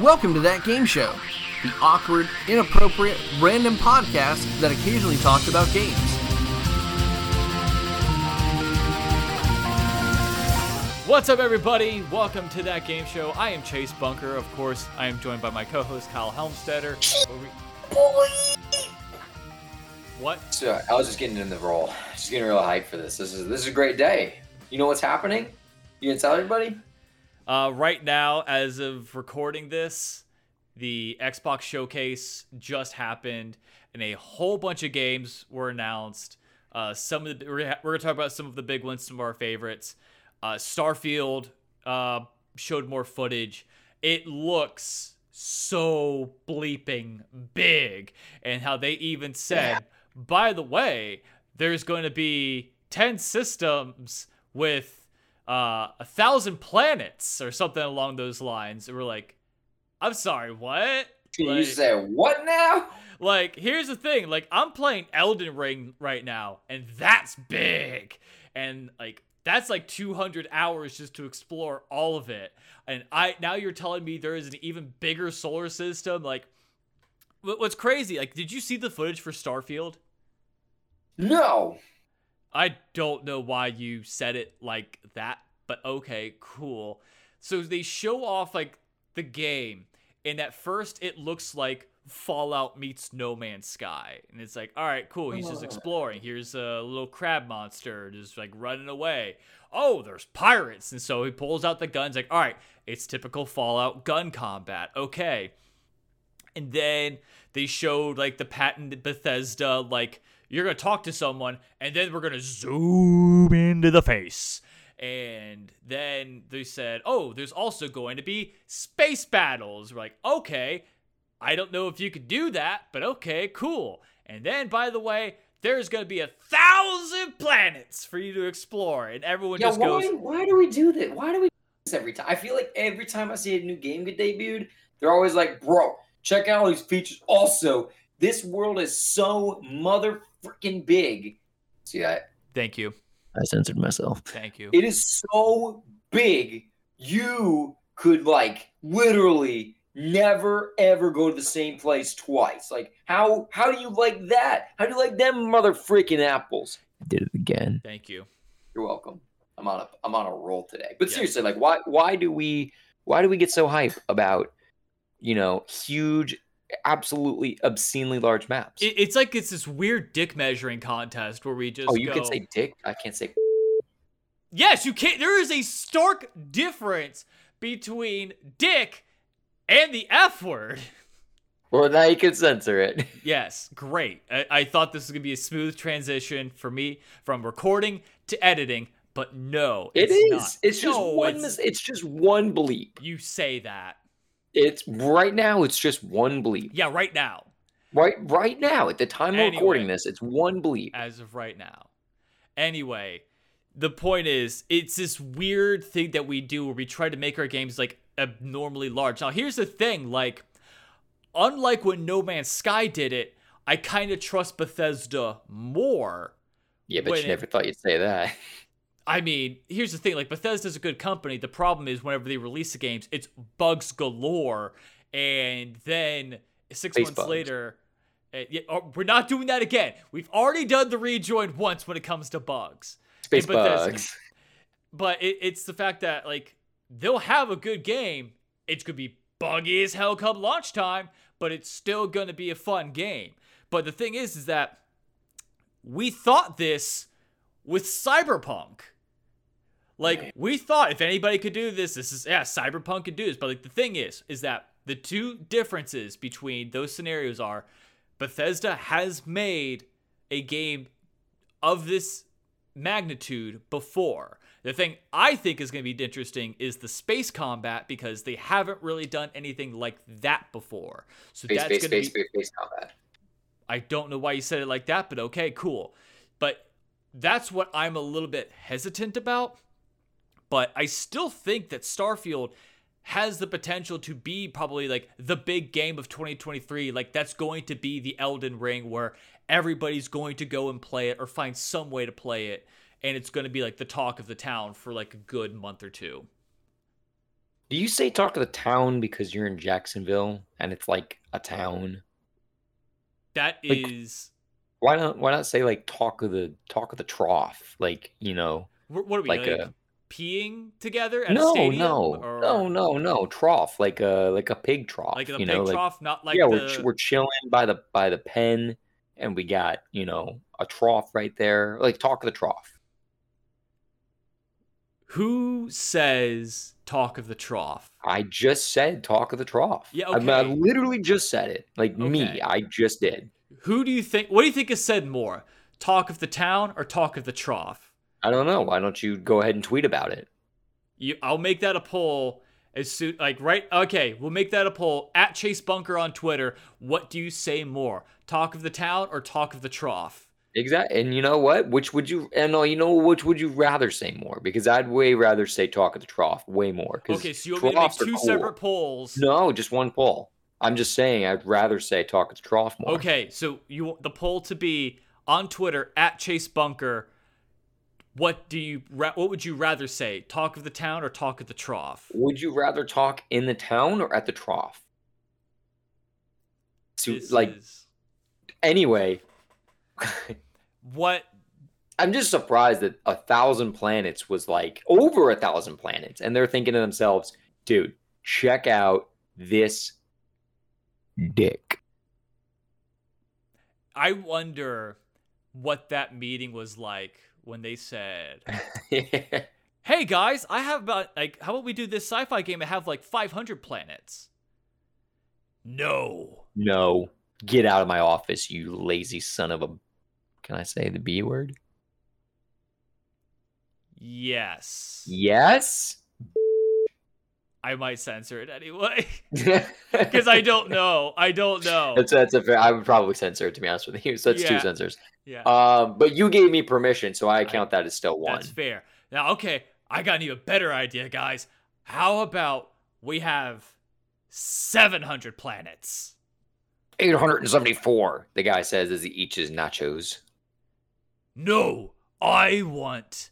Welcome to That Game Show, the awkward, inappropriate, random podcast that occasionally talks about games. What's up, everybody? Welcome to That Game Show. I am Chase Bunker. Of course, I am joined by my co host, Kyle Helmstetter. What? So I was just getting in the role, just getting real hyped for this. This is this is a great day. You know what's happening? You gonna tell everybody? Uh, right now, as of recording this, the Xbox Showcase just happened, and a whole bunch of games were announced. Uh, some of the we're we're gonna talk about some of the big ones, some of our favorites. Uh, Starfield uh, showed more footage. It looks so bleeping big, and how they even said, by the way, there's going to be ten systems with uh, a thousand planets or something along those lines. And we're like, I'm sorry, what? Can you Like- say what now? like, here's the thing. Like, I'm playing Elden Ring right now, and that's big. And like, that's like 200 hours just to explore all of it. And I now you're telling me there is an even bigger solar system. Like, what's crazy? Like, did you see the footage for Starfield? No. I don't know why you said it like that, but okay, cool. So they show off like the game, and at first it looks like Fallout meets No Man's Sky. And it's like, all right, cool. He's just exploring. Here's a little crab monster just like running away. Oh, there's pirates. And so he pulls out the guns, like, all right, it's typical Fallout gun combat. Okay. And then they showed like the patented Bethesda, like, you're gonna talk to someone, and then we're gonna zoom into the face. And then they said, oh, there's also going to be space battles. We're like, okay, I don't know if you could do that, but okay, cool. And then, by the way, there's going to be a thousand planets for you to explore. And everyone Yeah, just why, goes, why do we do this? Why do we do this every time? I feel like every time I see a new game get debuted, they're always like, bro, check out all these features. Also, this world is so mother freaking big. See that? thank you. I censored myself. Thank you. It is so big, you could like literally never ever go to the same place twice. Like how how do you like that? How do you like them mother freaking apples? I did it again. Thank you. You're welcome. I'm on a I'm on a roll today. But Yeah. seriously, like why why do we why do we get so hype about you know huge, absolutely obscenely large maps? It, it's like it's this weird dick measuring contest where we just oh, you go, can say dick. I can't say. Yes, you can't. There is a stark difference between dick and the F word. Well, now you can censor it. Yes, great. I, I thought this was gonna be a smooth transition for me from recording to editing, but no, It it's is. not. It's just one. It's, mis- It's just one bleep. you say that. It's right now. It's just one bleep. Yeah, right now, Right, right now, at the time of recording this, it's one bleep. as of right now. Anyway, the point is, it's this weird thing that we do where we try to make our games like abnormally large. Now, here's the thing: like, unlike when No Man's Sky did it, I kind of trust Bethesda more Yeah, but you it- never thought you'd say that. I mean, here's the thing: like Bethesda's a good company. The problem is whenever they release the games, it's bugs galore, and then six Space months bugs. later, uh, yeah, oh, we're not doing that again. We've already done the rejoin once when it comes to bugs, Space bugs. but it, it's the fact that like they'll have a good game. It's gonna be buggy as hell come launch time, but it's still gonna be a fun game. But the thing is, is that we thought this with Cyberpunk. Like we thought if anybody could do this, this is yeah, Cyberpunk could do this. But like the thing is, is that the two differences between those scenarios are Bethesda has made a game of this magnitude before. The thing I think is going to be interesting is the space combat because they haven't really done anything like that before. So Space, that's space, going to be space, space, space combat. I don't know why you said it like that, but okay, cool. But that's what I'm a little bit hesitant about. But I still think that Starfield has the potential to be probably like the big game of 2023. Like that's going to be the Elden Ring where everybody's going to go and play it or find some way to play it. And it's going to be like the talk of the town for like a good month or two. Do you say talk of the town because you're in Jacksonville and it's like a town? That Like- is Why not? Why not say like talk of the talk of the trough? Like you know, what are we like like, a peeing together at a no, stadium? no, or no, no, no trough, like a like a pig trough. Like you pig know, like trough, not like yeah, the we're we're chilling by the by the pen, and we got you know a trough right there. Like talk of the trough. Who says talk of the trough? I just said talk of the trough. Yeah, I, I literally just said it. Like Okay. me, I just did. Who do you think? What do you think is said more? Talk of the town or talk of the trough? I don't know. Why don't you go ahead and tweet about it? You, I'll make that a poll as soon. Like right? Okay, we'll make that a poll at Chase Bunker on Twitter. What do you say more? Talk of the town or talk of the trough? Exactly. And you know what? Which would you? And no, you know which would you rather say more? Because I'd way rather say talk of the trough way more. Okay, so you want me to make two cool. separate polls? No, just one poll. I'm just saying I'd rather say talk of the trough more. Okay, so you want the poll to be on Twitter at Chase Bunker. What do you? ra- What would you rather say? Talk of the town or talk of the trough? Would you rather talk in the town or at the trough? So, This like, is- anyway, what? I'm just surprised that a thousand planets was like over a thousand planets, and they're thinking to themselves, dude, check out this dick. I wonder what that meeting was like when they said, "Hey guys, I have about like how about we do this sci-fi game and have like 500 planets?" No. no, get out of my office, you lazy son of a. Can I say the B word? Yes. Yes. I might censor it anyway because I don't know. I don't know. That's that's a fair. I would probably censor it to be honest with you. So that's two censors. Yeah. Um, but you gave me permission, so I count that as still one. That's fair. Now, okay, I got an even better idea, guys. How about we have 700 planets? 874. The guy says as he eats his nachos. No, I want.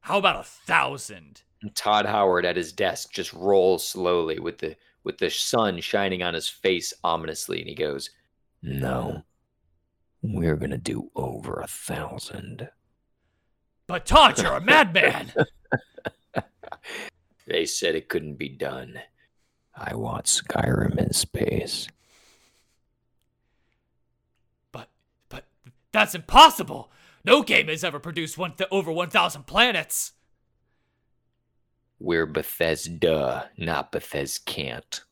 How about a thousand? Todd Howard at his desk just rolls slowly with the with the sun shining on his face ominously, and he goes, "No, we're gonna do over a thousand. But Todd, you're a madman. They said it couldn't be done. I want Skyrim in space. but, but that's impossible. No game has ever produced one th- over 1,000 planets. We're Bethesda, not Bethesda can't.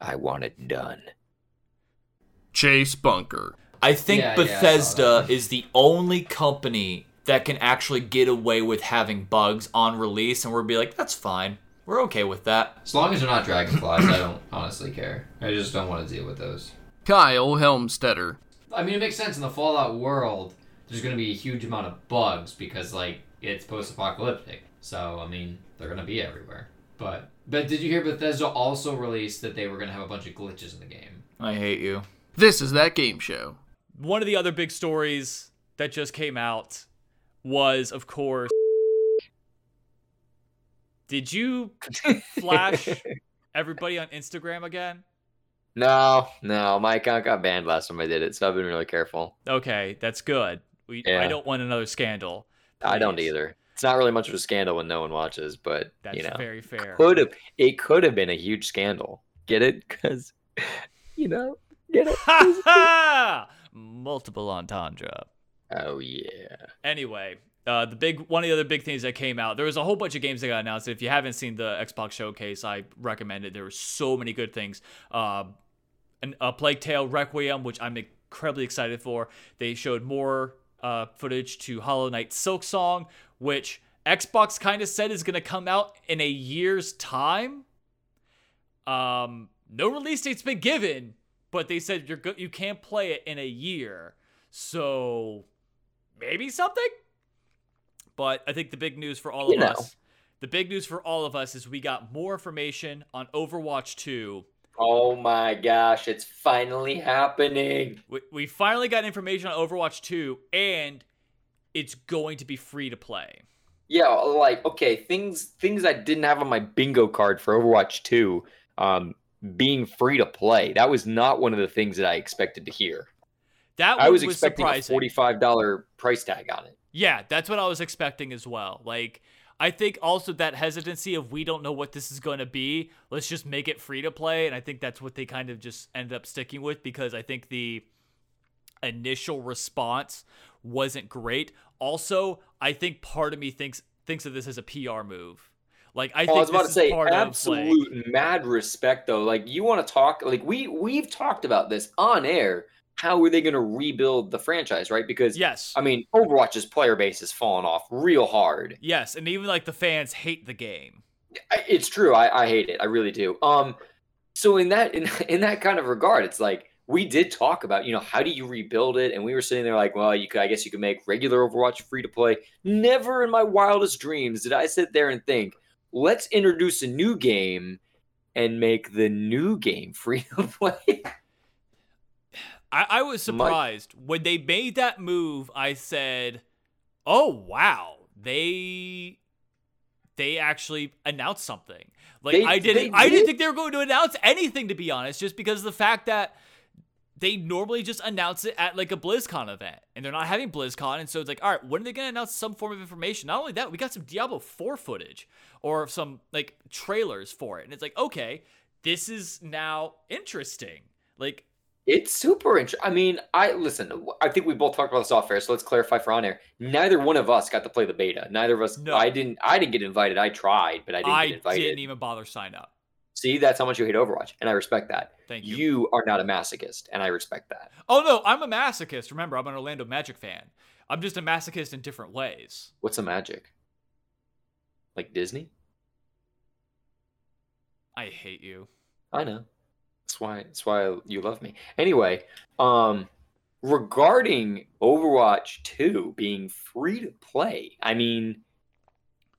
I want it done. Chase Bunker. I think Yeah, yeah, I saw Bethesda that. is the only company that can actually get away with having bugs on release, and we'll be like, that's fine. We're okay with that. As long as they're not dragonflies, I don't honestly care. I just don't want to deal with those. Kyle Helmstetter. I mean, it makes sense in the Fallout world. There's going to be a huge amount of bugs because, like, it's post-apocalyptic. So, I mean, they're going to be everywhere. But, but did you hear Bethesda also released that they were going to have a bunch of glitches in the game? I hate you. This is that game show. One of the other big stories that just came out was, of course. Did you flash everybody on Instagram again? No, no, my account got banned last time I did it, so I've been really careful. Okay, that's good. We, I don't want another scandal. I don't either. It's not really much of a scandal when no one watches, but That's you know, very fair. could have it could have been a huge scandal. Get it? Because you know, get it? Ha ha! Multiple entendre. Oh yeah. Anyway, uh, the big one of the other big things that came out. There was a whole bunch of games that got announced. If you haven't seen the Xbox showcase, I recommend it. There were so many good things. Uh, an, a Plague Tale Requiem, which I'm incredibly excited for. They showed more uh, footage to Hollow Knight Silksong, which Xbox kind of said is going to come out in a year's time. Um, no release date's been given, but they said you're go- you can't play it in a year. So maybe something. But I think the big news for all You of know. us, the big news for all of us is we got more information on Overwatch 2. Oh my gosh, it's finally happening. We, we finally got information on Overwatch 2 and it's going to be free to play. Yeah, like okay, things things I didn't have on my bingo card for Overwatch 2 um being free to play. That was not one of the things that I expected to hear. That I was was expecting a surprising. $45 price tag on it. Yeah, that's what I was expecting as well. Like, I think also that hesitancy of we don't know what this is going to be. Let's just make it free to play, and I think that's what they kind of just ended up sticking with because I think the initial response wasn't great. Also, I think part of me thinks thinks of this as a PR move. Like, I Oh, think I was about to say of like, absolute mad respect though. Like you want to talk like we we've talked about this on air. How are they going to rebuild the franchise, right? Because yes, I mean, Overwatch's player base has fallen off real hard. yes, and even like the fans hate the game. It's true. I, I hate it. I really do. Um, so in that in in that kind of regard, it's like we did talk about, you know, how do you rebuild it? And we were sitting there like, well, you could, I guess you could make regular Overwatch free to play. Never in my wildest dreams did I sit there and think, let's introduce a new game and make the new game free to play. I, I was surprised when they made that move. I said, "Oh wow, they they actually announced something." Like They- I didn't, they I didn't think they were going to announce anything to be honest, just because of the fact that they normally just announce it at like a BlizzCon event, and they're not having BlizzCon, and so it's like, all right, when are they going to announce some form of information? Not only that, we got some Diablo 4 footage or some like trailers for it, and it's like, okay, this is now interesting. Like It's super interesting. I mean, I listen. I think we both talked about this off air, so let's clarify for on air. Neither one of us got to play the beta. Neither of us. No. I didn't. I didn't get invited. I tried, but I didn't I get invited. didn't even bother sign up. See, that's how much you hate Overwatch, and I respect that. Thank you. You are not a masochist, and I respect that. Oh no, I'm a masochist. Remember, I'm an Orlando Magic fan. I'm just a masochist in different ways. What's a magic? Like Disney? I hate you. I know. That's why. That's why you love me. Anyway, um, regarding Overwatch Two being free to play, I mean,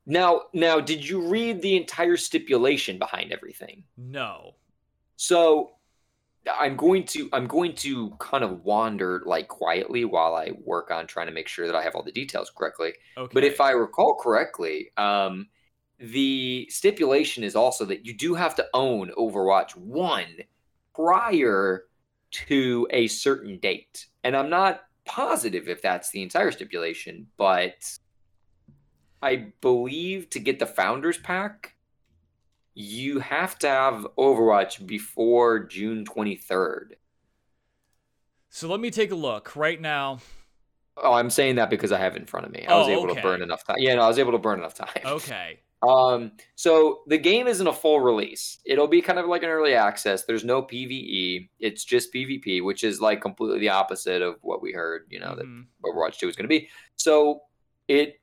now, now, did you read the entire stipulation behind everything? No. So I'm going to I'm going to kind of wander like quietly while I work on trying to make sure that I have all the details correctly. Okay. But if I recall correctly, um, the stipulation is also that you do have to own Overwatch 1 prior to a certain date. And I'm not positive if that's the entire stipulation, but I believe to get the Founders Pack, you have to have Overwatch before June 23rd. so let me take a look right now. Oh, I'm saying that because I have it in front of me. I was Oh, able okay. to burn enough time. Yeah, no, I was able to burn enough time. Okay. Um, so the game isn't a full release. It'll be kind of like an early access. There's no PVE. It's just PvP, which is like completely the opposite of what we heard, you know, that Mhm. Overwatch 2 is going to be. So it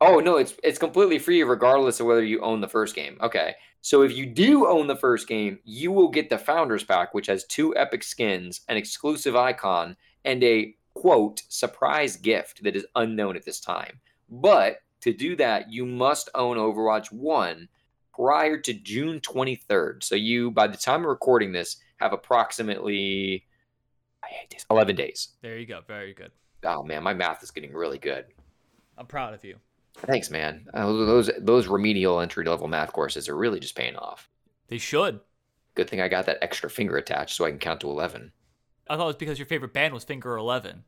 Oh, no, it's it's completely free regardless of whether you own the first game. Okay. So if you do own the first game, you will get the Founders Pack, which has two epic skins, an exclusive icon, and a quote surprise gift that is unknown at this time. But to do that, you must own Overwatch 1 prior to June 23rd. So you, by the time of recording this, have approximately I hate this, 11 days. There you go. Very good. Oh man, my math is getting really good. I'm proud of you. Thanks, man. Uh, those those remedial entry level math courses are really just paying off. They should. Good thing I got that extra finger attached so I can count to 11. I thought it was because your favorite band was Finger 11.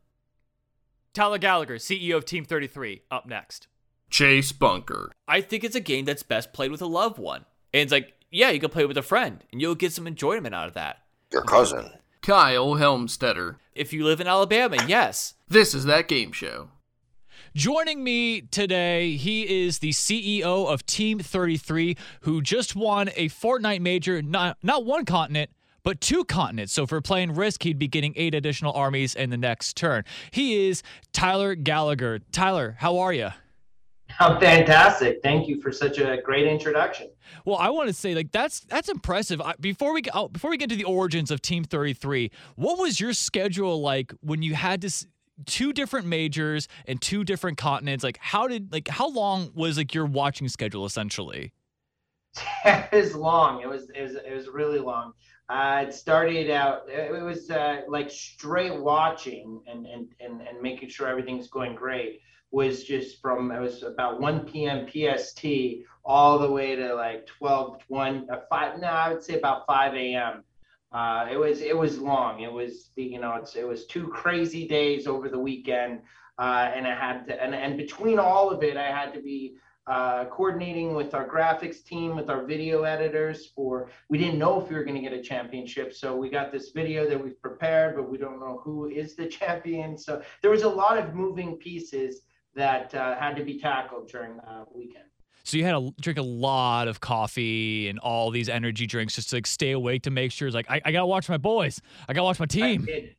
Tyler Gallagher, CEO of Team 33, up next. Chase Bunker. I think it's a game that's best played with a loved one. And it's like, yeah, you can play with a friend, and you'll get some enjoyment out of that. Your cousin. Kyle Helmstetter. If you live in Alabama, yes. This is that game show. Joining me today, he is the CEO of Team 33, who just won a Fortnite major, not, not one continent, but two continents. So for playing Risk, he'd be getting eight additional armies in the next turn. He is Tyler Gallagher. Tyler, how are you? I'm fantastic. Thank you for such a great introduction. Well, I want to say like that's that's impressive. I, before we oh, before we get to the origins of Team 33, what was your schedule like when you had to two different majors and two different continents? Like how did like how long was like your watching schedule essentially? it was long. It was it was it was really long. Uh, it started out. It was uh, like straight watching and, and and and making sure everything's going great. was just from it was about 1 p.m. PST all the way to like 12, 1, uh, 5. No, I would say about 5 a.m. Uh, it was it was long. It was you know it's it was two crazy days over the weekend, uh, and I had to and and between all of it, I had to be uh, coordinating with our graphics team, with our video editors for, we didn't know if we were going to get a championship. So we got this video that we've prepared, but we don't know who is the champion. So there was a lot of moving pieces that uh, had to be tackled during the weekend. So you had to drink a lot of coffee and all these energy drinks just to like stay awake to make sure it's like I, I gotta watch my boys. I gotta watch my team. I, did.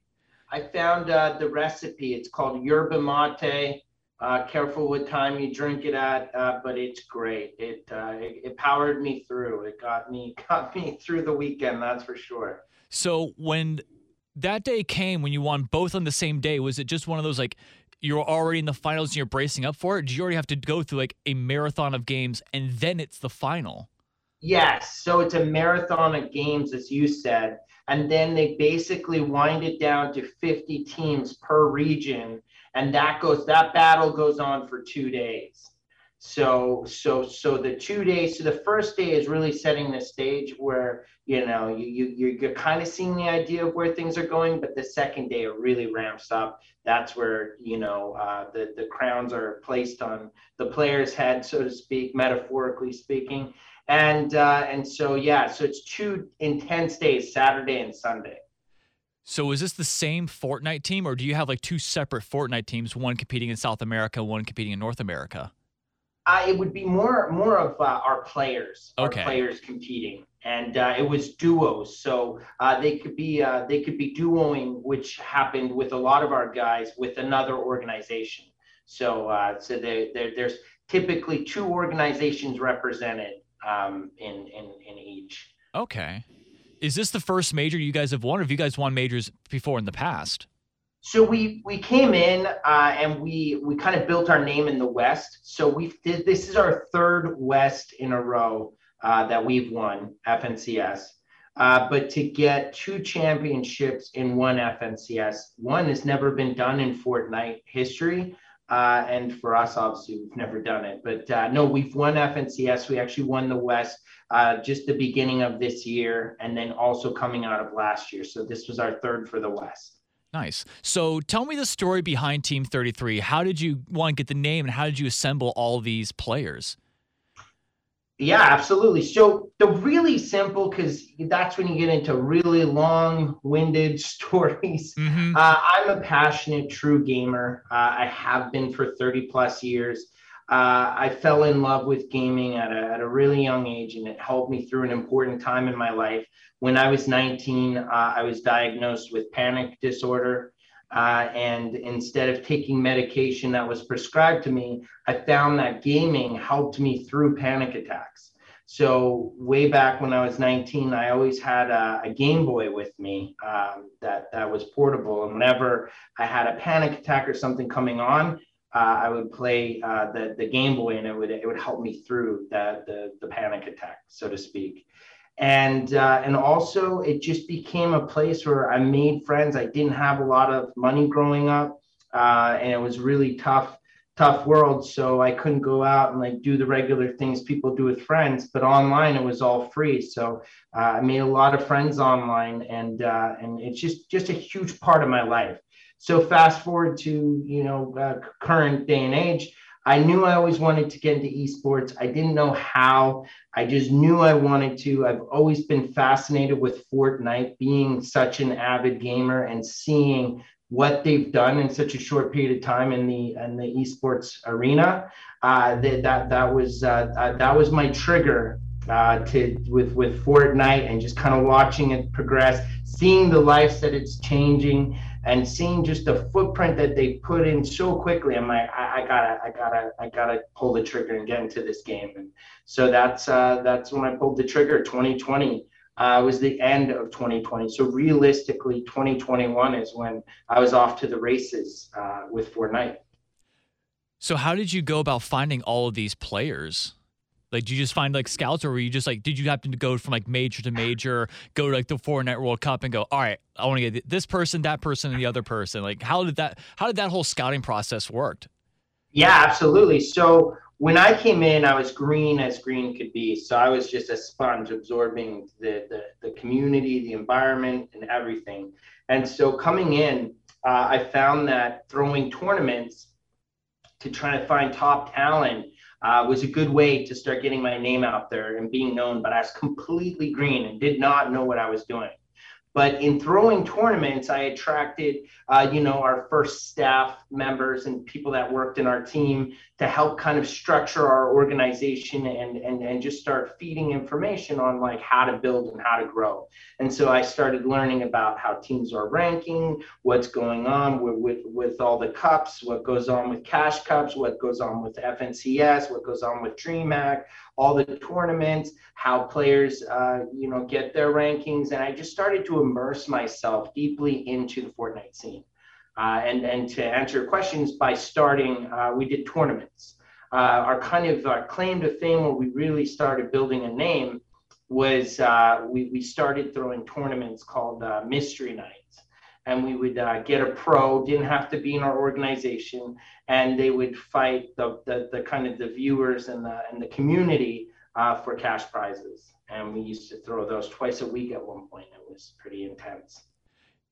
I found uh, the recipe. It's called yerba mate. Uh, careful what time you drink it at, uh, but it's great. It, uh, it, it powered me through. It got me got me through the weekend. That's for sure. So when that day came, when you won both on the same day, was it just one of those like you're already in the finals and you're bracing up for it? Do you already have to go through like a marathon of games and then it's the final? Yes. So it's a marathon of games, as you said. And then they basically wind it down to 50 teams per region and that goes that battle goes on for two days so so so the two days so the first day is really setting the stage where you know you, you you're kind of seeing the idea of where things are going but the second day it really ramps up. That's where you know uh, the the crowns are placed on the player's head so to speak metaphorically speaking. And uh, and so yeah so it's two intense days saturday and sunday. So is this the same Fortnite team, or do you have like two separate Fortnite teams, one competing in South America, one competing in North America? Uh, it would be more more of uh, our players, okay. our players competing, and uh, it was duos. So uh, they could be uh, they could be duoing, which happened with a lot of our guys with another organization. So uh, so they, there's typically two organizations represented um, in, in in each. Okay. Is this the first major you guys have won, or have you guys won majors before in the past? So we we came in uh, and we we kind of built our name in the West. So we did this is our third West in a row uh, that we've won FNCS. Uh, but to get two championships in one FNCS, one has never been done in Fortnite history. Uh, and for us, obviously, we've never done it. But uh, no, we've won FNCS. We actually won the West uh, just the beginning of this year, and then also coming out of last year. So this was our third for the West. Nice. So tell me the story behind Team 33. How did you want to get the name, and how did you assemble all these players? Yeah, absolutely. So the really simple, because that's when you get into really long-winded stories. Mm-hmm. Uh, I'm a passionate, true gamer. Uh, I have been for 30 plus years. Uh, I fell in love with gaming at a, at a really young age, and it helped me through an important time in my life. When I was 19, uh, I was diagnosed with panic disorder. Uh, and instead of taking medication that was prescribed to me, I found that gaming helped me through panic attacks. So way back when I was 19, I always had a, a Game Boy with me um, that that was portable, and whenever I had a panic attack or something coming on, I would play uh, the the Game Boy, and it would it would help me through the the, the panic attack, so to speak and uh, and also it just became a place where I made friends. I didn't have a lot of money growing up, uh, and it was really tough tough world. So I couldn't go out and like do the regular things people do with friends. But online it was all free, so uh, I made a lot of friends online, and uh, and it's just just a huge part of my life. So fast forward to you know uh, current day and age. I knew I always wanted to get into esports. I didn't know how. I just knew I wanted to. I've always been fascinated with Fortnite, being such an avid gamer and seeing what they've done in such a short period of time in the in the esports arena. Uh, that that that was uh, uh, that was my trigger uh, to with with Fortnite and just kind of watching it progress, seeing the lives that it's changing, and seeing just the footprint that they put in so quickly, I'm like, I, I, gotta, I gotta, I gotta pull the trigger and get into this game. And so that's uh, that's when I pulled the trigger. 2020 uh, was the end of 2020. So realistically, 2021 is when I was off to the races uh, with Fortnite. So how did you go about finding all of these players? Like, did you just find like scouts, or were you just like, did you happen to go from like major to major, go to like the Fortnite World Cup, and go, all right, I want to get this person, that person, and the other person? Like, how did that, how did that whole scouting process work? Yeah, absolutely. So when I came in, I was green as green could be. So I was just a sponge absorbing the, the, the community, the environment, and everything. And so coming in, uh, I found that throwing tournaments to try to find top talent uh, was a good way to start getting my name out there and being known. But I was completely green and did not know what I was doing. But in throwing tournaments, I attracted, uh, you know, our first staff members and people that worked in our team to help kind of structure our organization and, and, and just start feeding information on like how to build and how to grow. And so I started learning about how teams are ranking, what's going on with, with, with all the cups, what goes on with cash cups, what goes on with FNCS, what goes on with DreamHack, all the tournaments, how players, uh, you know, get their rankings. And I just started to immerse myself deeply into the Fortnite scene. Uh, and, and to answer your questions, by starting, uh, we did tournaments. Uh, our kind of our claim to fame where we really started building a name was uh, we, we started throwing tournaments called uh, Mystery Nights. And we would uh, get a pro, didn't have to be in our organization, and they would fight the, the, the kind of the viewers and the, and the community uh, for cash prizes. And we used to throw those twice a week at one point. It was pretty intense.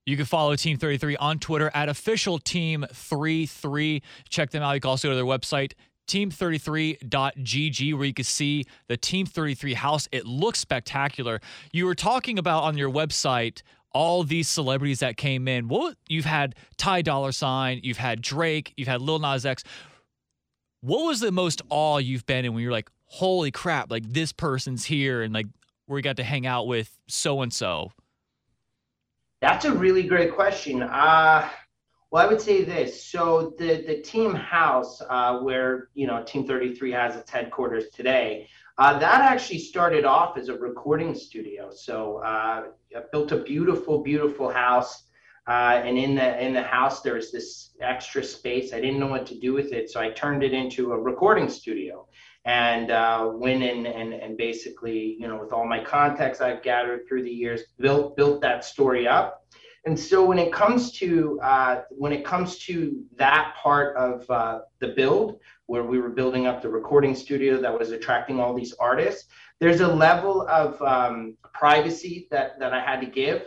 You can follow Team 33 on Twitter at official team 33. Check them out. You can also go to their website, team33.gg, where you can see the Team 33 house. It looks spectacular. You were talking about on your website all these celebrities that came in. What you've had Ty Dolla Sign, you've had Drake, you've had Lil Nas X. What was the most awe you've been in when you're like, holy crap, like this person's here and like we got to hang out with so and so? That's a really great question. Uh, well, I would say this. So the the team house, uh, where you know Team 33 has its headquarters today, uh, that actually started off as a recording studio. So uh, I built a beautiful, beautiful house. Uh, and in the in the house there was this extra space. I didn't know what to do with it, so I turned it into a recording studio and uh, went in and, and basically, you know, with all my contacts I've gathered through the years, built built that story up. And so when it comes to uh, when it comes to that part of uh, the build, where we were building up the recording studio that was attracting all these artists, there's a level of um, privacy that that I had to give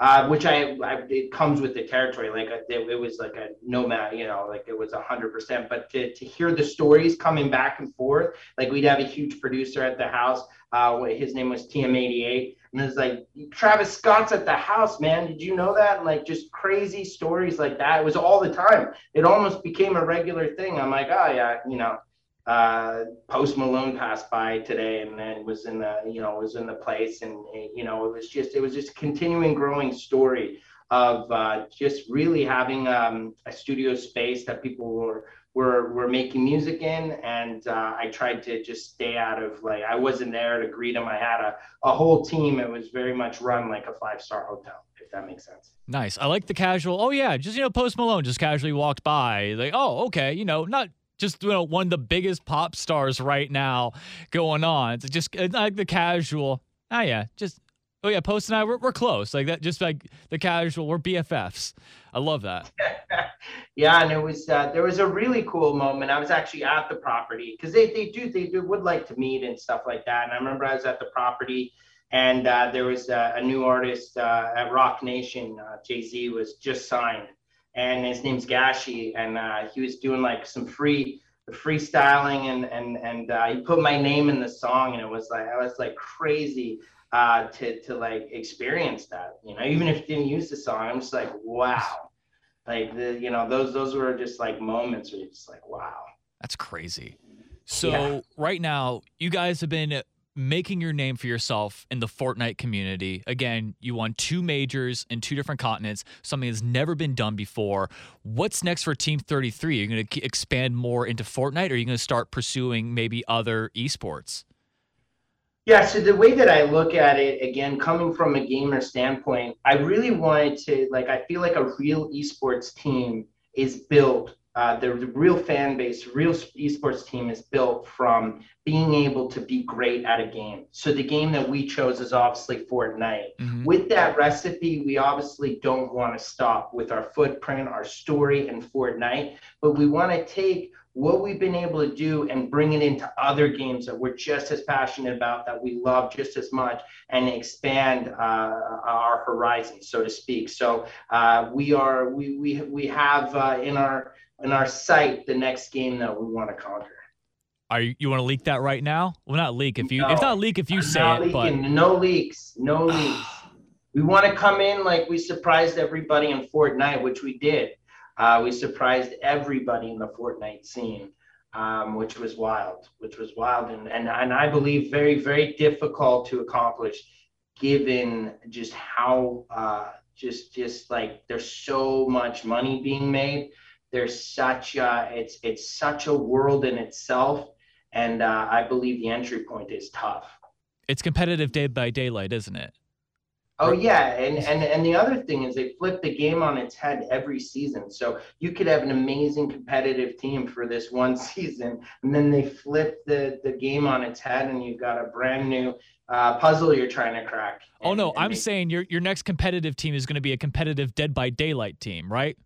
uh, which I, I, it comes with the territory. Like it, it was like a nomad, you know, like it was hundred percent. But to, to hear the stories coming back and forth, like we'd have a huge producer at the house. Uh, his name was TM88, and it's like Travis Scott's at the house, man. Did you know that? And like just crazy stories like that. It was all the time. It almost became a regular thing. I'm like, oh yeah, you know, uh, Post Malone passed by today and then was in the you know was in the place and you know it was just it was just a continuing growing story of uh, just really having um, a studio space that people were were were making music in and uh, I tried to just stay out of like I wasn't there to greet them I had a, a whole team it was very much run like a five star hotel if that makes sense nice I like the casual oh yeah just you know Post Malone just casually walked by like oh okay you know not just you know one of the biggest pop stars right now going on. It's just it's like the casual. Oh yeah, just oh yeah, Post and I we're, we're close like that. Just like the casual, we're BFFs. I love that. yeah, and it was uh, there was a really cool moment. I was actually at the property because they they do they do would like to meet and stuff like that. And I remember I was at the property. And uh, there was a, a new artist uh, at Roc Nation. Uh, Jay Z was just signed, and his name's Gashi, and uh, he was doing like some free freestyling, and and and uh, he put my name in the song, and it was like I was like crazy uh, to to like experience that, you know, even if you didn't use the song, I'm just like wow, like the you know those those were just like moments where you're just like wow, that's crazy. So yeah. right now, you guys have been making your name for yourself in the Fortnite community. Again, you won two majors in two different continents, something that's never been done before. What's next for Team 33? Are you going to expand more into Fortnite or are you going to start pursuing maybe other esports? Yeah, so the way that I look at it, again, coming from a gamer standpoint, I really wanted to, like, I feel like a real esports team is built uh, the, the, real fan base, real esports team is built from being able to be great at a game. So the game that we chose is obviously Fortnite. Mm-hmm. With that recipe, we obviously don't want to stop with our footprint, our story, and Fortnite, but we want to take what we've been able to do and bring it into other games that we're just as passionate about, that we love just as much, and expand uh, our horizons, so to speak. So uh, we are we we we have uh, in our in our sight the next game that we want to conquer. Are you, you want to leak that right now? Well, not leak if you No. if not leak if you I'm say it, but no leaks, no leaks. we want to come in like we surprised everybody in Fortnite, which we did. Uh, we surprised everybody in the Fortnite scene, um, which was wild, which was wild, and, and and I believe very very difficult to accomplish, given just how uh, just just like there's so much money being made. There's such a, it's it's such a world in itself, and uh, I believe the entry point is tough. it's competitive day by daylight, isn't it? Oh yeah, and and and the other thing is they flip the game on its head every season. So you could have an amazing competitive team for this one season, and then they flip the the game on its head, and you've got a brand new uh, puzzle you're trying to crack. Oh And- no, and I'm they- saying your your next competitive team is going to be a competitive Dead by Daylight team, right?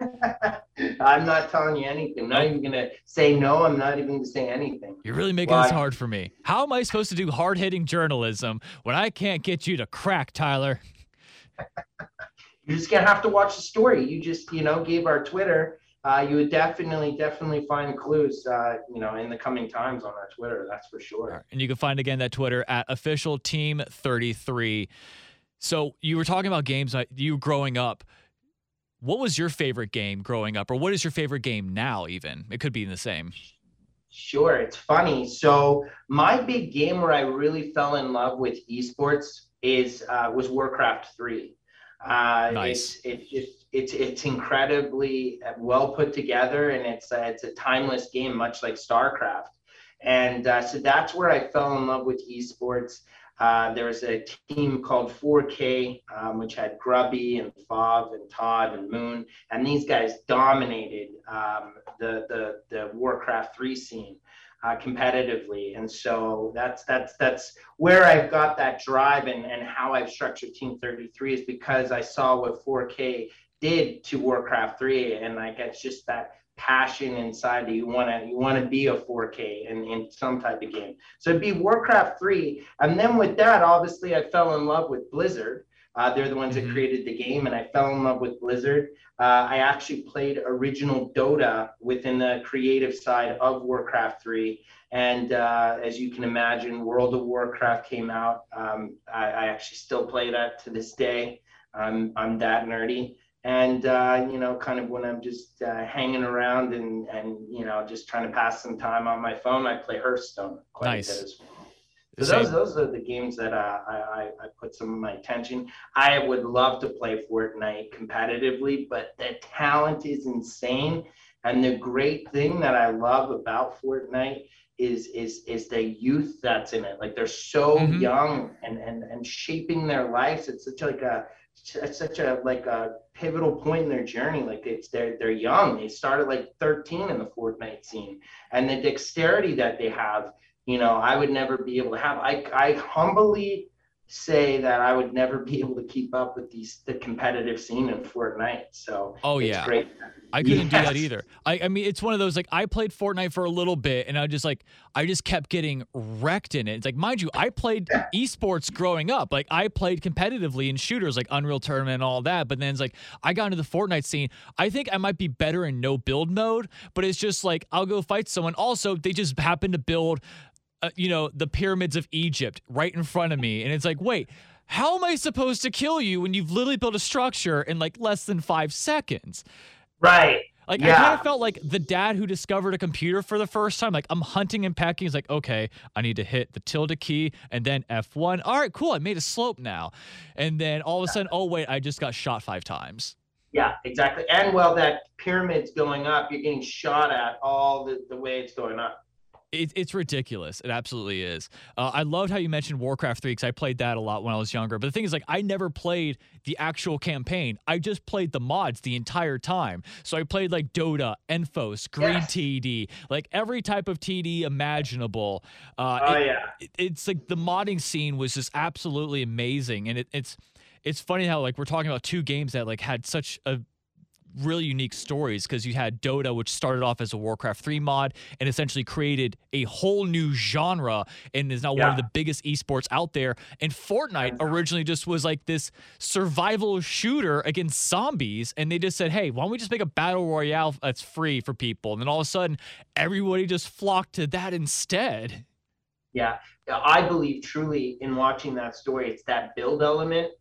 I'm not telling you anything. I'm not even gonna say no. I'm not even gonna say anything. You're really making this hard for me. How am I supposed to do hard hitting journalism when I can't get you to crack, Tyler? You're just gonna have to watch the story. You just, you know, gave our Twitter. Uh, you would definitely, definitely find clues, uh, you know, in the coming times on our Twitter. That's for sure. And you can find again that Twitter at official team 33. So you were talking about games you growing up. What was your favorite game growing up, or what is your favorite game now? Even it could be the same. Sure, it's funny. So my big game where I really fell in love with esports is uh, was Warcraft three. Uh, Nice. It's it's it's it's incredibly well put together, and it's a, it's a timeless game, much like StarCraft. And uh, so that's where I fell in love with esports. Uh, there was a team called 4K, um, which had Grubby and Fav and Todd and Moon, and these guys dominated um, the, the the Warcraft 3 scene uh, competitively. And so that's that's that's where I've got that drive and, and how I've structured Team 33 is because I saw what 4K did to Warcraft 3, and like it's just that passion inside you. You want to you want to be a 4K in, in some type of game. So it'd be Warcraft 3. And then with that, obviously, I fell in love with Blizzard. Uh, they're the ones that created the game, and I fell in love with Blizzard. Uh, I actually played original Dota within the creative side of Warcraft 3. And uh, as you can imagine, World of Warcraft came out. Um, I, I actually still play that to this day. I'm, I'm that nerdy and uh, you know, kind of when I'm just uh, hanging around and and you know, just trying to pass some time on my phone, I play Hearthstone quite Nice. a bit as well. So Same. those those are the games that uh, I, I put some of my attention. I would love to play Fortnite competitively, but the talent is insane. And the great thing that I love about Fortnite is is is the youth that's in it. Like they're so Mhm. young and and and shaping their lives. It's such like a it's such a like a pivotal point in their journey. Like it's they're they're young. They started like 13 in the Fortnite scene, and the dexterity that they have. You know, I would never be able to have. I I humbly say that I would never be able to keep up with these the competitive scene in Fortnite. So Oh, it's yeah. great. I couldn't do that either. I, I mean, it's one of those like I played Fortnite for a little bit, and I just like I just kept getting wrecked in it. It's like, mind you, I played esports growing up. Like I played competitively in shooters like Unreal Tournament and all that. But then it's like I got into the Fortnite scene. I think I might be better in no build mode, but it's just like I'll go fight someone. Also, they just happen to build, uh, you know, the pyramids of Egypt right in front of me, and it's like, wait. How am I supposed to kill you when you've literally built a structure in like less than five seconds? Right. Like I kind of felt like the dad who discovered a computer for the first time. Like I'm hunting and packing. He's like, okay, I need to hit the tilde key and then F1. All right, cool. I made a slope now. And then all of a sudden, oh wait, I just got shot five times. Yeah, exactly. And while that pyramid's going up, you're getting shot at all the, the way it's going up. It, it's ridiculous. It absolutely is. Uh, I loved how you mentioned Warcraft 3 because I played that a lot when I was younger. But the thing is, like, I never played the actual campaign. I just played the mods the entire time. So I played like Dota, Enfos, Green Yes. TD, like every type of TD imaginable. Uh, Oh it- yeah. it- it's like the modding scene was just absolutely amazing and it, it's it's funny how like we're talking about two games that like had such a really unique stories because you had Dota, which started off as a Warcraft 3 mod and essentially created a whole new genre and is now one of the biggest esports out there. And Fortnite originally just was like this survival shooter against zombies. And they just said, hey, why don't we just make a battle royale that's free for people? And then all of a sudden, everybody just flocked to that instead. Yeah, I believe truly in watching that story. It's that build element,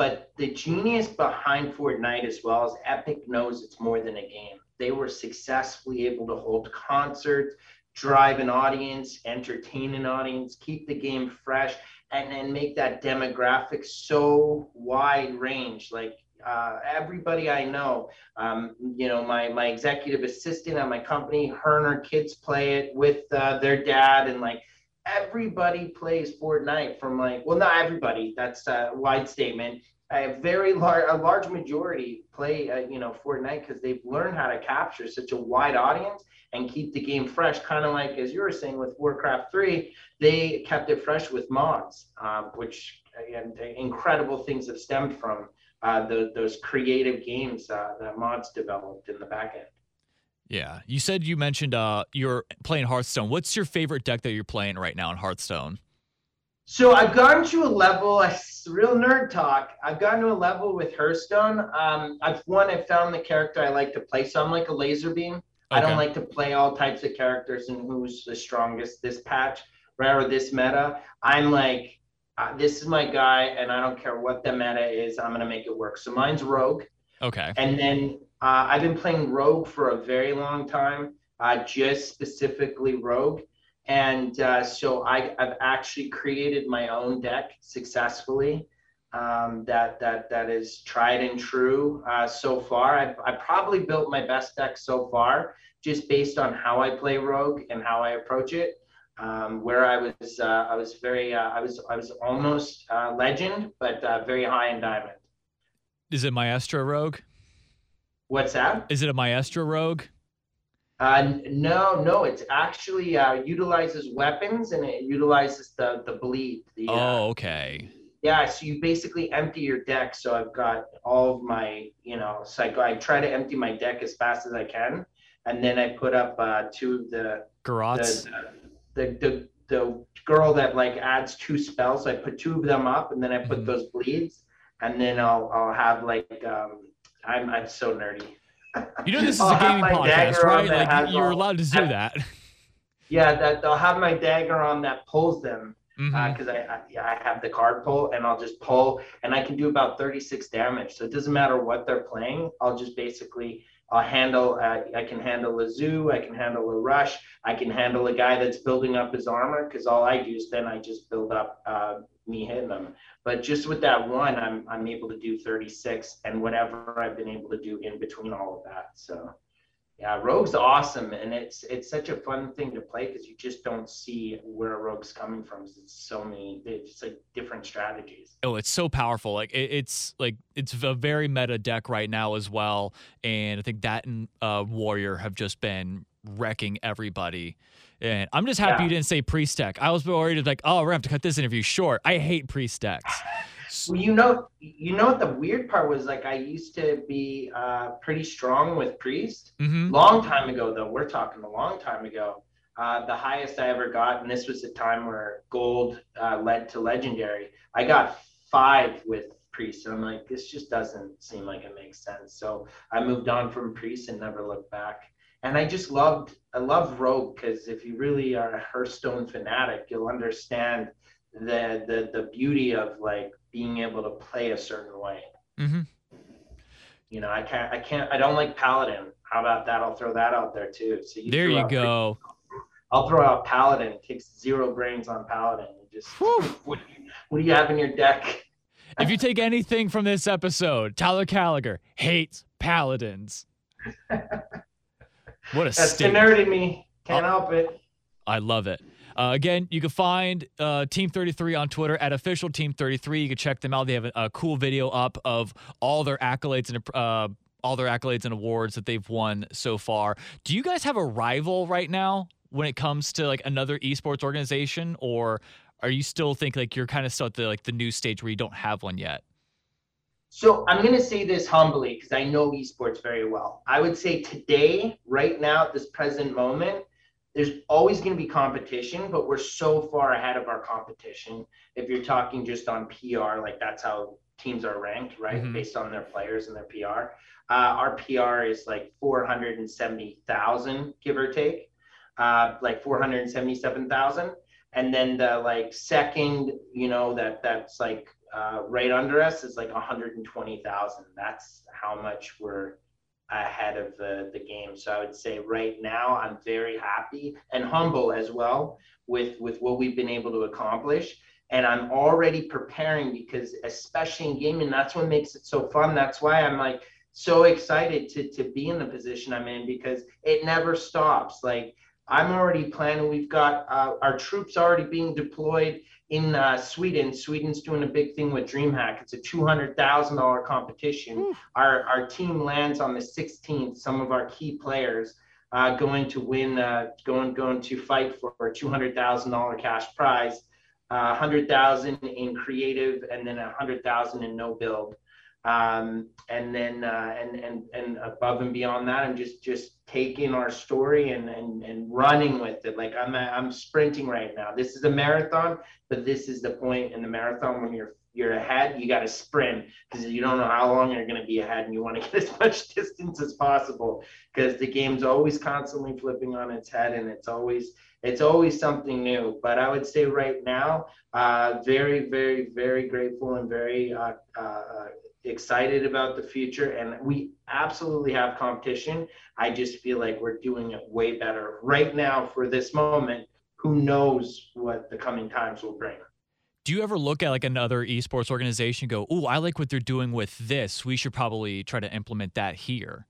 but the genius behind Fortnite, as well as Epic, knows it's more than a game. They were successfully able to hold concerts, drive an audience, entertain an audience, keep the game fresh, and then make that demographic so wide range. Like uh, everybody I know, um, you know, my my executive assistant at my company, her and her kids play it with uh, their dad, and like everybody plays Fortnite from like, well, not everybody. That's a wide statement. A very large, a large majority play, uh, you know, Fortnite because they've learned how to capture such a wide audience and keep the game fresh. Kind of like as you were saying with Warcraft Three, they kept it fresh with mods, um, which and incredible things have stemmed from uh, the, those creative games uh, that mods developed in the back end. Yeah. You said you mentioned uh, you're playing Hearthstone. What's your favorite deck that you're playing right now in Hearthstone? So I've gotten to a level, it's real nerd talk. I've gotten to a level with Hearthstone. Um, I've one, I found the character I like to play. So I'm like a laser beam. I don't like to play all types of characters and who's the strongest this patch, right? or this meta. I'm like, uh, this is my guy, and I don't care what the meta is. I'm gonna make it work. So mine's Rogue. Okay. And then uh, I've been playing Rogue for a very long time, uh, just specifically Rogue. And uh, so I, I've actually created my own deck successfully. Um, that that that is tried and true uh, so far. I, I probably built my best deck so far, just based on how I play Rogue and how I approach it. Um, where I was, uh, I was very, uh, I was, I was almost legend, but very high in diamond. Is it Maestra Rogue? What's that? Is it a Maestra Rogue? Uh, no, no, it's actually uh, utilizes weapons and it utilizes the the bleed. The, uh, Oh, okay. yeah, so you basically empty your deck. So I've got all of my, you know, so I, try to empty my deck as fast as I can, and then I put up uh, two of the Garrotes. the, the the the girl that like adds two spells. I put two of them up, and then I put Mhm. those bleeds, and then I'll I'll have like um, I'm I'm so nerdy. You know this is a gaming podcast, right? Like you're all- allowed to do that. Yeah, that they'll have my dagger on that pulls them because I, I yeah I have the card pull and I'll just pull and I can do about 36 damage. So it doesn't matter what they're playing. I'll just basically I'll handle uh, I can handle a zoo, I can handle a rush, I can handle a guy that's building up his armor because all I do is then I just build up uh, me hitting them. But just with that one, I'm I'm able to do 36 and whatever I've been able to do in between all of that. So. Yeah, Rogue's awesome, and it's it's such a fun thing to play because you just don't see where Rogue's coming from. It's so many, it's like different strategies. Oh, it's so powerful. Like it, it's like it's a very meta deck right now as well. And I think that and uh, Warrior have just been wrecking everybody. And I'm just happy Yeah. you didn't say priest deck. I was worried like, oh, we're gonna have to cut this interview short. I hate priest decks. Well, you know, you know what the weird part was? Like, I used to be uh, pretty strong with Priest. Mm-hmm. Long time ago, though. We're talking a long time ago. Uh, the highest I ever got, and this was the time where gold uh, led to legendary. I got five with priest, and I'm like, this just doesn't seem like it makes sense. So I moved on from priest and never looked back. And I just loved, I love rogue because if you really are a Hearthstone fanatic, you'll understand the the the beauty of like being able to play a certain way. Mm-hmm. You know, I can't, I can't, I don't like paladin. How about that? I'll throw that out there too. So you There you go. I'll throw out Paladin. It takes zero brains on Paladin. You just what, do you- what do you have in your deck? If you take anything from this episode, Tyler Gallagher hates paladins. What a That's the nerd in me. Can't Oh. help it. I love it. Uh, again, you can find uh, Team 33 on Twitter at official Team 33. You can check them out. They have a, a cool video up of all their accolades and uh, all their accolades and awards that they've won so far. Do you guys have a rival right now when it comes to like another esports organization, or are you still think like you're kind of still at the like the new stage where you don't have one yet? So I'm going to say this humbly because I know esports very well. I would say today, right now, at this present moment, there's always going to be competition, but we're so far ahead of our competition. If you're talking just on PR, like that's how teams are ranked, right? Mhm. Based on their players and their PR. Uh, our PR is like 470,000, give or take, uh, like 477,000. And then the like second, you know, that that's like uh, right under us is like 120,000. That's how much we're ahead of the, the game. So I would say right now I'm very happy and humble as well with with what we've been able to accomplish. And I'm already preparing because especially in gaming, that's what makes it so fun. That's why I'm like so excited to to be in the position I'm in because it never stops. Like I'm already planning. We've got uh, our troops already being deployed in uh, Sweden. Sweden's doing a big thing with DreamHack. It's a two hundred thousand dollar competition. Our our team lands on the 16th. Some of our key players uh, going to win, uh, going going to fight for a two hundred thousand dollar cash prize, uh, hundred thousand in creative, and then a hundred thousand in no build. Um, and then uh, and and and above and beyond that, I'm just just taking our story and and and running with it. Like I'm I'm sprinting right now. This is a marathon, but this is the point in the marathon when you're you're ahead, you got to sprint because you don't know how long you're going to be ahead, and you want to get as much distance as possible because the game's always constantly flipping on its head, and it's always it's always something new. But I would say right now, uh, very very very grateful and very uh, uh, excited about the future, and we absolutely have competition. I just feel like we're doing it way better right now for this moment. Who knows what the coming times will bring? Do you ever look at like another esports organization and go, "Ooh, I like what they're doing with this. We should probably try to implement that here."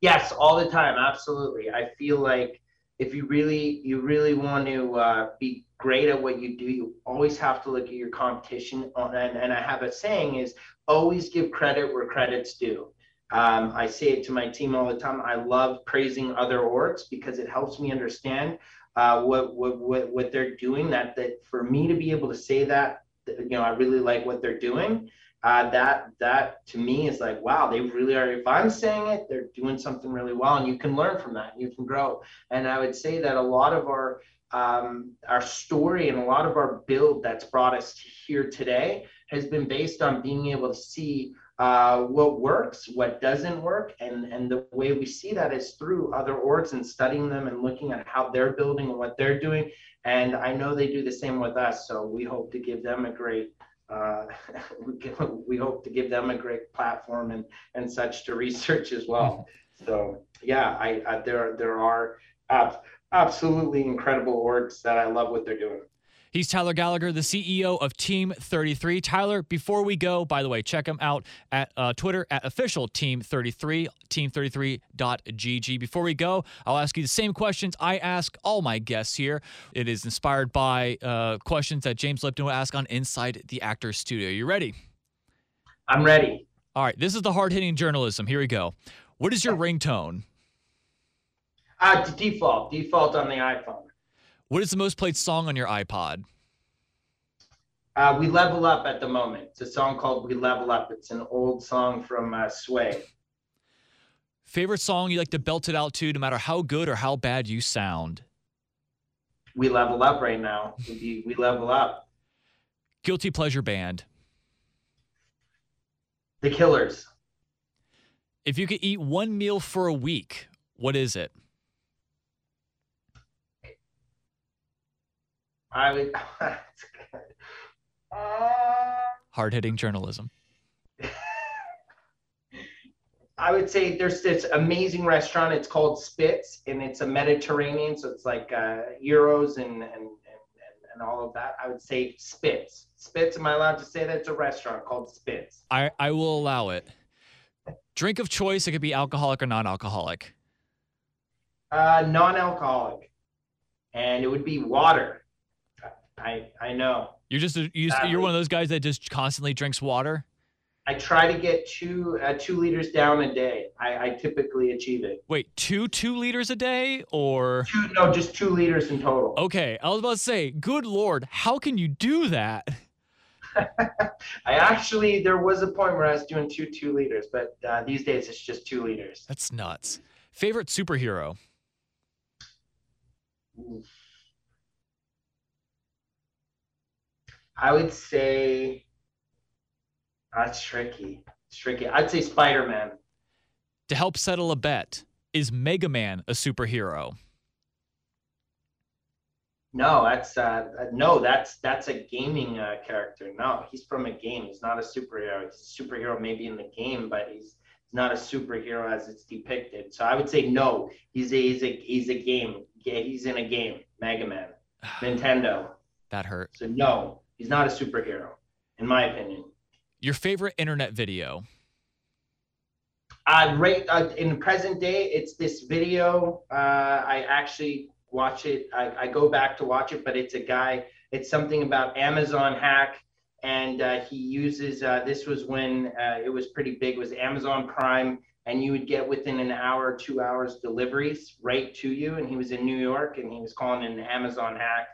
Yes, all the time, absolutely. I feel like if you really you really want to uh, be great at what you do, you always have to look at your competition. On, and, and I have a saying is always give credit where credit's due. Um, I say it to my team all the time. I love praising other orgs because it helps me understand uh, what, what what what they're doing. That that for me to be able to say that, you know, I really like what they're doing. Uh, that that to me is like, wow, they really are. If I'm saying it, they're doing something really well, and you can learn from that. You can grow. And I would say that a lot of our um, our story and a lot of our build that's brought us here today has been based on being able to see uh, what works, what doesn't work, and and the way we see that is through other orgs and studying them and looking at how they're building and what they're doing. And I know they do the same with us, so we hope to give them a great. Uh, we, can, we hope to give them a great platform and and such to research as well. So yeah, I, I there there are ab- absolutely incredible orgs that I love what they're doing. He's Tyler Gallagher, the CEO of Team 33. Tyler, before we go, by the way, check him out at uh, Twitter at official Team 33, team33.gg. Before we go, I'll ask you the same questions I ask all my guests here. It is inspired by uh, questions that James Lipton will ask on Inside the Actors Studio. You ready? I'm ready. All right, this is the hard hitting journalism. Here we go. What is your ringtone? Uh, default, default on the iPhone. What is the most played song on your iPod? Uh, we level up at the moment. It's a song called "We Level Up." It's an old song from uh, Sway. Favorite song you like to belt it out to, no matter how good or how bad you sound? We level up right now. We, we level up. Guilty pleasure band. The Killers. If you could eat one meal for a week, what is it? I would. Uh, Hard hitting journalism. I would say there's this amazing restaurant. It's called Spitz, and it's a Mediterranean, so it's like uh, gyros and, and and and all of that. I would say Spitz. Spitz. Am I allowed to say that it's a restaurant called Spitz? I, I will allow it. Drink of choice, it could be alcoholic or non alcoholic. Uh, non-alcoholic, and it would be water. I I know. You're just a, you, you're one of those guys that just constantly drinks water. I try to get two uh, two liters down a day. I, I typically achieve it. Wait, two two liters a day or Two, no, just two liters in total. okay? I was about to say, good lord, how can you do that? I actually there was a point where I was doing two two liters, but uh, these days it's just two liters. That's nuts. Favorite superhero? I would say that's tricky. It's tricky. I'd say Spider Man. To help settle a bet, is Mega Man a superhero? No, that's uh, no, that's that's a gaming uh, character. No, he's from a game. He's not a superhero. He's a superhero maybe in the game, but he's not a superhero as it's depicted. So I would say no. He's a he's a he's a game. Yeah, he's in a game. Mega Man, Nintendo. That hurt. So no, he's not a superhero, in my opinion. Your favorite internet video? Uh, right uh, in the present day, it's this video. Uh, I actually watch it. I, I go back to watch it, but it's a guy. It's something about Amazon hack, and uh, he uses. Uh, this was when uh, it was pretty big. It was Amazon Prime, and you would get within an hour, two hours deliveries right to you. And he was in New York, and he was calling it an Amazon hack.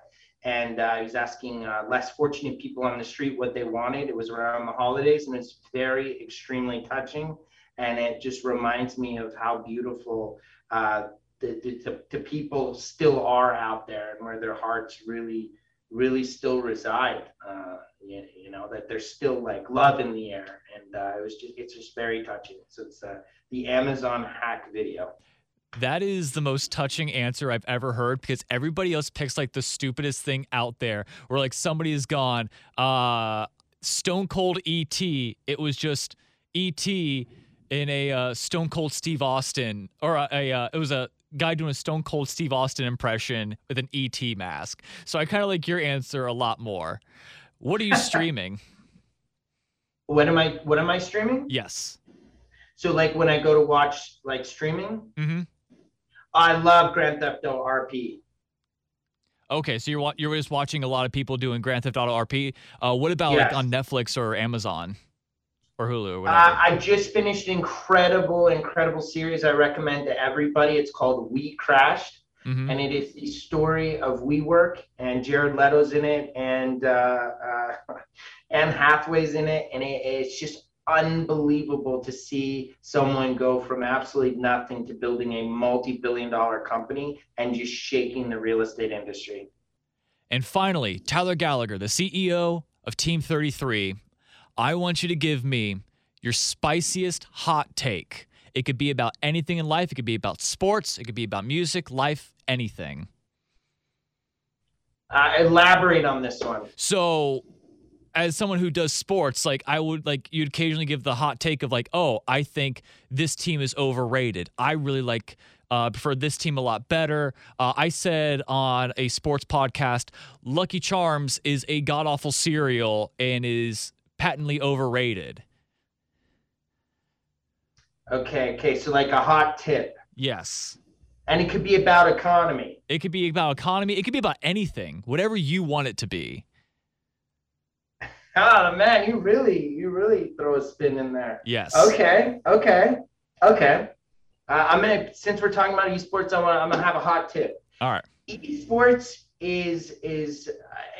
And uh, he was asking uh, less fortunate people on the street what they wanted. It was around the holidays, and it's very extremely touching. And it just reminds me of how beautiful uh, the, the, the, the, people still are out there and where their hearts really really still reside uh, you, you, know that there's still like love in the air. And uh, it was just it's just very touching. So it's uh, the amazon hack video that is the most touching answer I've ever heard because everybody else picks like the stupidest thing out there where like somebody has gone uh stone cold et it was just et in a uh, Stone Cold Steve Austin, or a, a uh, it was a guy doing a Stone Cold Steve Austin impression with an ET mask. So I kind of like your answer a lot more. What are you streaming? what am I? What am I streaming? Yes. So like when I go to watch like streaming, mm-hmm. I love Grand Theft Auto RP. Okay, so you're you're just watching a lot of people doing Grand Theft Auto RP. Uh, what about yes. like on Netflix or Amazon? or Hulu or whatever? Uh, I just finished an incredible, incredible series I recommend to everybody. It's called We Crashed. Mm-hmm. And it is the story of WeWork, and Jared Leto's in it, and uh, uh, Anne Hathaway's in it, and it, it's just unbelievable to see someone go from absolutely nothing to building a multi-billion-dollar company and just shaking the real estate industry. And finally, Tyler Gallagher, the CEO of Team 33, I want you to give me your spiciest hot take. It could be about anything in life. It could be about sports. It could be about music, life, anything. Uh, elaborate on this one. So, as someone who does sports, like I would like you'd occasionally give the hot take of like, oh, I think this team is overrated. I really like uh, prefer this team a lot better. Uh, I said on a sports podcast, Lucky Charms is a god awful cereal and is patently overrated. Okay, okay, so like a hot tip. Yes. And it could be about economy. It could be about economy. It could be about anything, whatever you want it to be. Oh man, you really, you really throw a spin in there. Yes. Okay, okay, okay. Uh, I'm gonna, since we're talking about esports, I want, I'm gonna have a hot tip. All right. Esports is is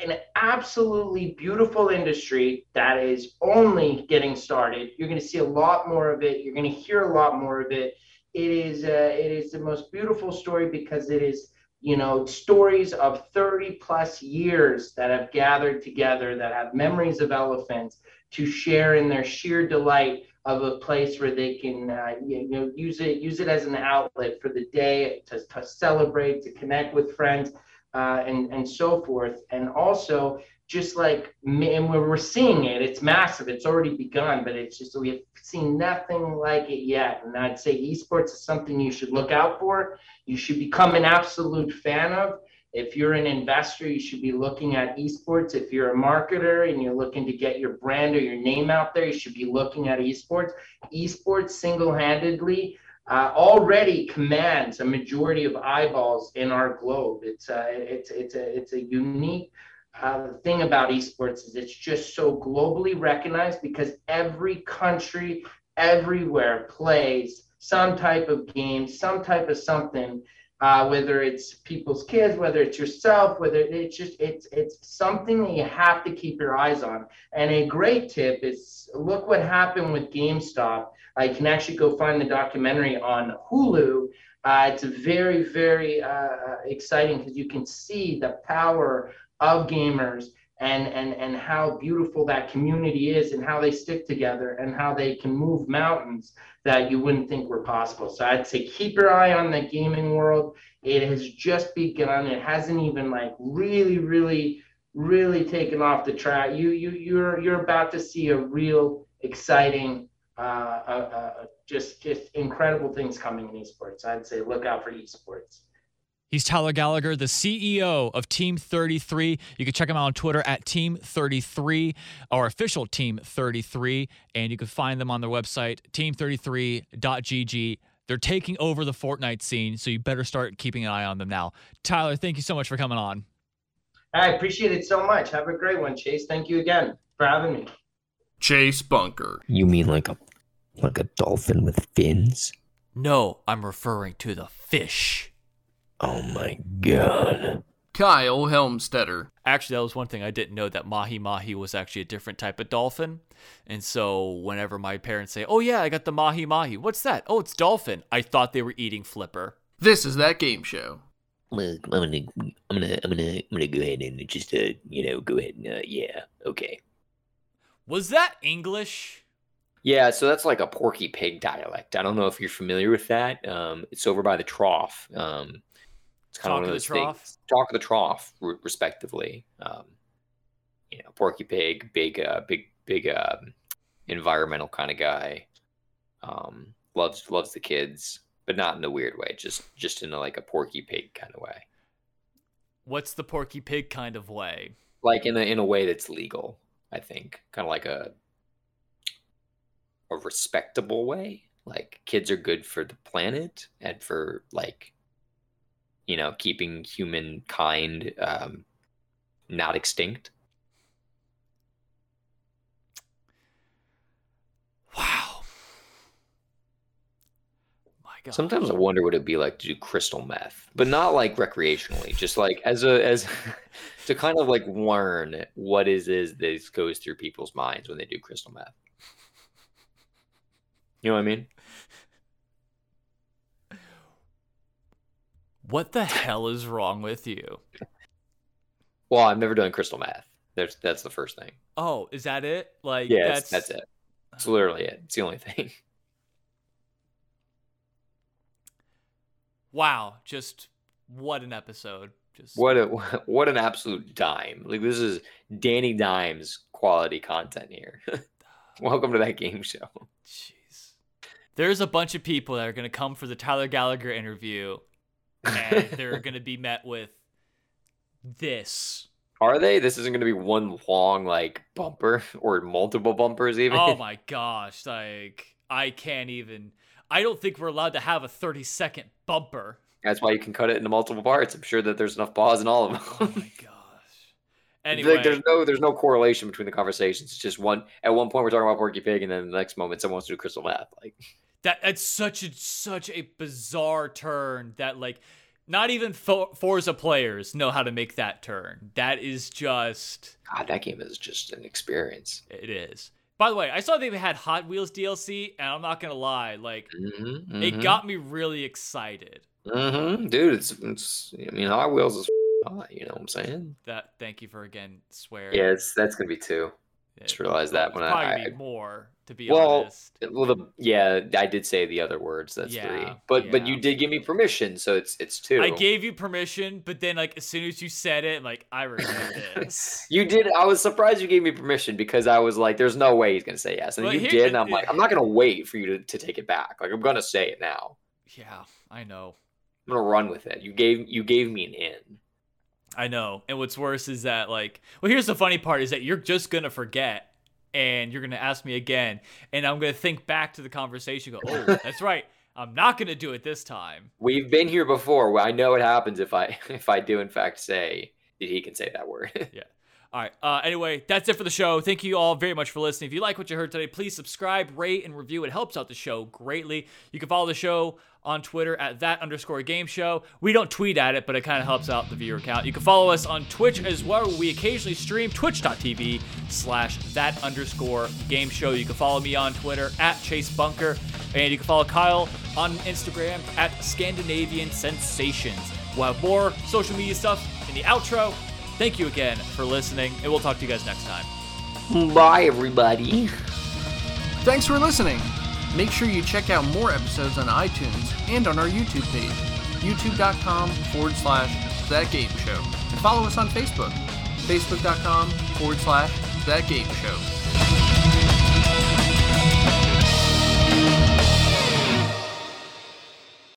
an absolutely beautiful industry that is only getting started. You're going to see a lot more of it. You're going to hear a lot more of it. It is uh, it is the most beautiful story because it is you know stories of 30 plus years that have gathered together that have memories of elephants to share in their sheer delight of a place where they can uh, you know use it use it as an outlet for the day to, to celebrate to connect with friends uh, and and so forth. And also, just like and we're seeing it, it's massive. It's already begun, but it's just we have seen nothing like it yet. And I'd say esports is something you should look out for. You should become an absolute fan of. If you're an investor, you should be looking at esports. If you're a marketer and you're looking to get your brand or your name out there, you should be looking at esports. Esports single handedly uh, already commands a majority of eyeballs in our globe. It's a, it's, it's a, it's a unique uh, thing about esports is it's just so globally recognized because every country everywhere plays some type of game, some type of something. uh, whether it's people's kids, whether it's yourself, whether it's just it's it's something that you have to keep your eyes on. And a great tip is look what happened with GameStop. I can actually go find the documentary on Hulu. Uh, it's very very uh, exciting because you can see the power of gamers and and and how beautiful that community is and how they stick together and how they can move mountains that you wouldn't think were possible. So i'd say keep your eye on the gaming world. It has just begun. It hasn't even like really really really taken off the track. You you you're you're about to see a real exciting uh, uh, uh just just incredible things coming in esports. I'd say look out for esports He's Tyler Gallagher, the CEO of Team 33. You can check him out on Twitter at Team 33, our official Team 33, and you can find them on their website, team33.gg. They're taking over the Fortnite scene, so you better start keeping an eye on them now. Tyler, thank you so much for coming on. I appreciate it so much. Have a great one, Chase. Thank you again for having me. Chase Bunker. You mean like a like a dolphin with fins? No, I'm referring to the fish. Oh my god. Kyle Helmstetter. Actually, that was one thing I didn't know that mahi mahi was actually a different type of dolphin. And so whenever my parents say, "Oh yeah, I got the mahi mahi," what's that? Oh, it's dolphin. I thought they were eating flipper. This is that game show. I'm gonna, I'm gonna, I'm gonna, I'm gonna, I'm gonna go ahead and just, uh, you know, go ahead and, uh, yeah, okay. Was that English? Yeah, so that's like a Porky Pig dialect. I don't know if you're familiar with that. Um, it's over by the trough. Um, it's kind Talk of one of those trough? things. Talk of the trough, respectively. Um, you know, Porky Pig, big, uh, big, big um, environmental kind of guy. Um, loves loves the kids, but not in a weird way. Just just in a, like a Porky Pig kind of way. What's the Porky Pig kind of way? Like in a in a way that's legal. I think kind of like a a respectable way. Like kids are good for the planet and for like you know keeping humankind um, not extinct. Wow. My God. Sometimes I wonder what it'd be like to do crystal meth, but not like recreationally, just like as a as to kind of like learn what is is this goes through people's minds when they do crystal meth. You know what I mean? What the hell is wrong with you? Well, I've never done crystal math. There's that's the first thing. Oh, is that it? Like Yeah, that's that's, that's it. It's literally it. It's the only thing. Wow, just what an episode. Just What a what an absolute dime. Like this is Danny Dimes quality content here. Welcome to that game show. jeez. There's a bunch of people that are going to come for the Tyler Gallagher interview and they're going to be met with this. Are they? This isn't going to be one long like bumper or multiple bumpers even. Oh my gosh, like I can't even I don't think we're allowed to have a 30 second bumper. That's why you can cut it into multiple parts. I'm sure that there's enough pause in all of them. Oh my gosh. Anyway, Like, there's no there's no correlation between the conversations. It's just one at one point we're talking about Porky Pig, and then the next moment someone wants to do crystal meth. Like that that's such a such a bizarre turn that like not even For- Forza players know how to make that turn. That is just God, that game is just an experience. it is. By the way, I saw they had Hot Wheels DLC, and I'm not gonna lie, like Mm-hmm, it got me really excited. Mm-hmm. dude. It's it's. I mean, Hot Wheels is hot. You know what I'm saying? That thank you for again swearing. Yeah, it's that's gonna be two. Just realized that when I- probably I- be more to be Well, honest. Well, the yeah, I did say the other words. That's three. Yeah, But but you did give me permission, so it's it's two. I gave you permission, but then like as soon as you said it, like I regret this. You did. I was surprised you gave me permission because I was like, "There's no way he's gonna say yes," and Well, you did. And I'm like, "I'm not gonna wait for you to, to take it back. Like, I'm gonna say it now. yeah, I know. I'm gonna run with it." You gave you gave me an in. I know. And what's worse is that like well here's the funny part is that you're just gonna forget and you're gonna ask me again and I'm gonna think back to the conversation go, Oh, that's right. I'm not gonna do it this time. We've been here before. I know what happens if I if I do in fact say that he can say that word. All right. Uh, anyway, that's it for the show. Thank you all very much for listening. If you like what you heard today, please subscribe, rate, and review. It helps out the show greatly. You can follow the show on Twitter at that underscore game show. We don't tweet at it, but it kind of helps out the viewer count. You can follow us on Twitch as well. We occasionally stream twitch.tv slash that underscore game show. You can follow me on Twitter at Chase Bunker, and you can follow Kyle on Instagram at Scandinavian Sensations. We'll have more social media stuff in the outro. Thank you again for listening, and we'll talk to you guys next time. Bye, everybody. Thanks for listening. Make sure you check out more episodes on iTunes and on our YouTube page, youtube.com forward slash that game show. And follow us on Facebook, facebook.com forward slash that game show.